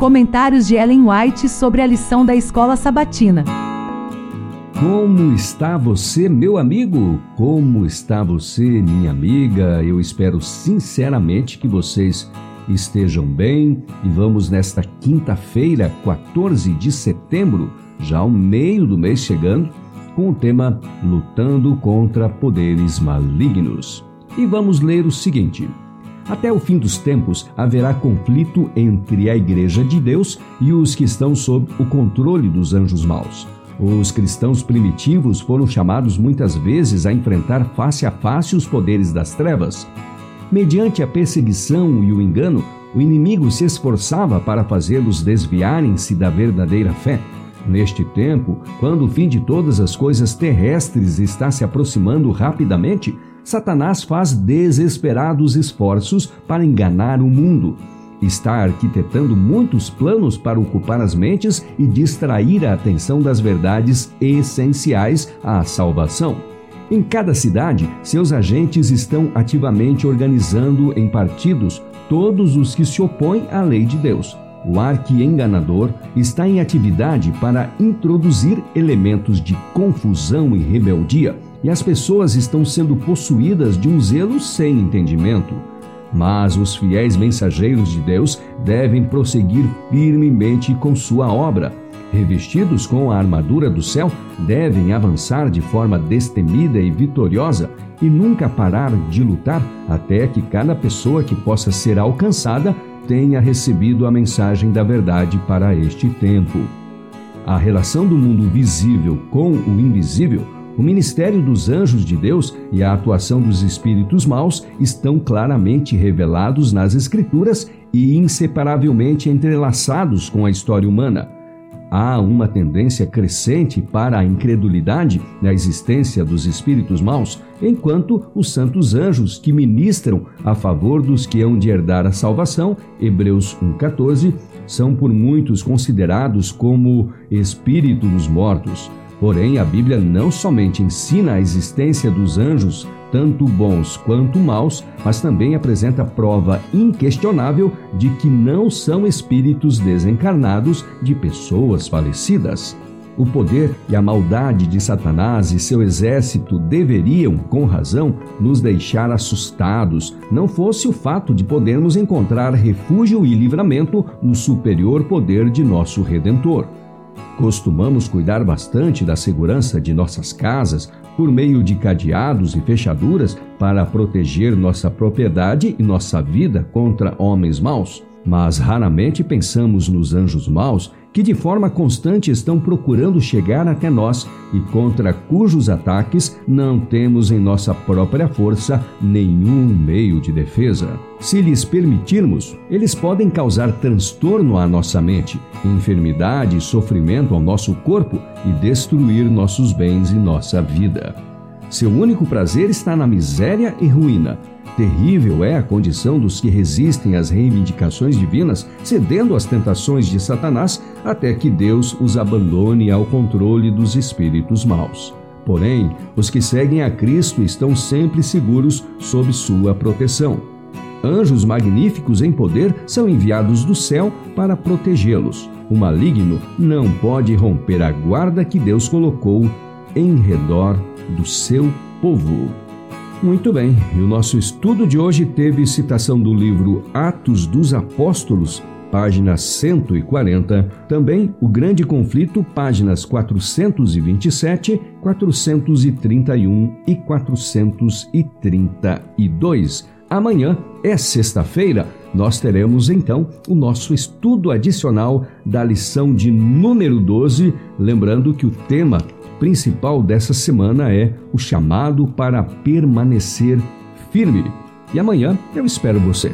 Comentários de Ellen White sobre a lição da escola sabatina. Como está você, meu amigo? Como está você, minha amiga? Eu espero sinceramente que vocês estejam bem e vamos nesta quinta-feira, 14 de setembro, já o meio do mês chegando, com o tema Lutando contra Poderes Malignos. E vamos ler o seguinte. Até o fim dos tempos haverá conflito entre a Igreja de Deus e os que estão sob o controle dos anjos maus. Os cristãos primitivos foram chamados muitas vezes a enfrentar face a face os poderes das trevas. Mediante a perseguição e o engano, o inimigo se esforçava para fazê-los desviarem-se da verdadeira fé. Neste tempo, quando o fim de todas as coisas terrestres está se aproximando rapidamente, Satanás faz desesperados esforços para enganar o mundo. Está arquitetando muitos planos para ocupar as mentes e distrair a atenção das verdades essenciais à salvação. Em cada cidade, seus agentes estão ativamente organizando em partidos todos os que se opõem à lei de Deus. O arqui-enganador está em atividade para introduzir elementos de confusão e rebeldia e as pessoas estão sendo possuídas de um zelo sem entendimento. Mas os fiéis mensageiros de Deus devem prosseguir firmemente com sua obra. Revestidos com a armadura do céu, devem avançar de forma destemida e vitoriosa e nunca parar de lutar até que cada pessoa que possa ser alcançada tenha recebido a mensagem da verdade para este tempo. A relação do mundo visível com o invisível o ministério dos anjos de Deus e a atuação dos espíritos maus estão claramente revelados nas Escrituras e inseparavelmente entrelaçados com a história humana. Há uma tendência crescente para a incredulidade na existência dos espíritos maus, enquanto os santos anjos que ministram a favor dos que hão de herdar a salvação, Hebreus 1,14, são por muitos considerados como espíritos mortos. Porém, a Bíblia não somente ensina a existência dos anjos, tanto bons quanto maus, mas também apresenta prova inquestionável de que não são espíritos desencarnados de pessoas falecidas. O poder e a maldade de Satanás e seu exército deveriam, com razão, nos deixar assustados, não fosse o fato de podermos encontrar refúgio e livramento no superior poder de nosso Redentor. Costumamos cuidar bastante da segurança de nossas casas por meio de cadeados e fechaduras para proteger nossa propriedade e nossa vida contra homens maus. Mas raramente pensamos nos anjos maus que de forma constante estão procurando chegar até nós e contra cujos ataques não temos em nossa própria força nenhum meio de defesa. Se lhes permitirmos, eles podem causar transtorno à nossa mente, enfermidade e sofrimento ao nosso corpo e destruir nossos bens e nossa vida. Seu único prazer está na miséria e ruína Terrível é a condição dos que resistem às reivindicações divinas, cedendo às tentações de Satanás, até que Deus os abandone ao controle dos espíritos maus. Porém, os que seguem a Cristo estão sempre seguros sob sua proteção. Anjos magníficos em poder são enviados do céu para protegê-los. O maligno não pode romper a guarda que Deus colocou em redor do seu povo. Muito bem, e o nosso estudo de hoje teve citação do livro Atos dos Apóstolos, página 140, também O Grande Conflito, páginas 427, 431 e 432. Amanhã é sexta-feira, nós teremos então o nosso estudo adicional da lição de número 12, lembrando que o tema principal dessa semana é o chamado para permanecer firme. E amanhã eu espero você.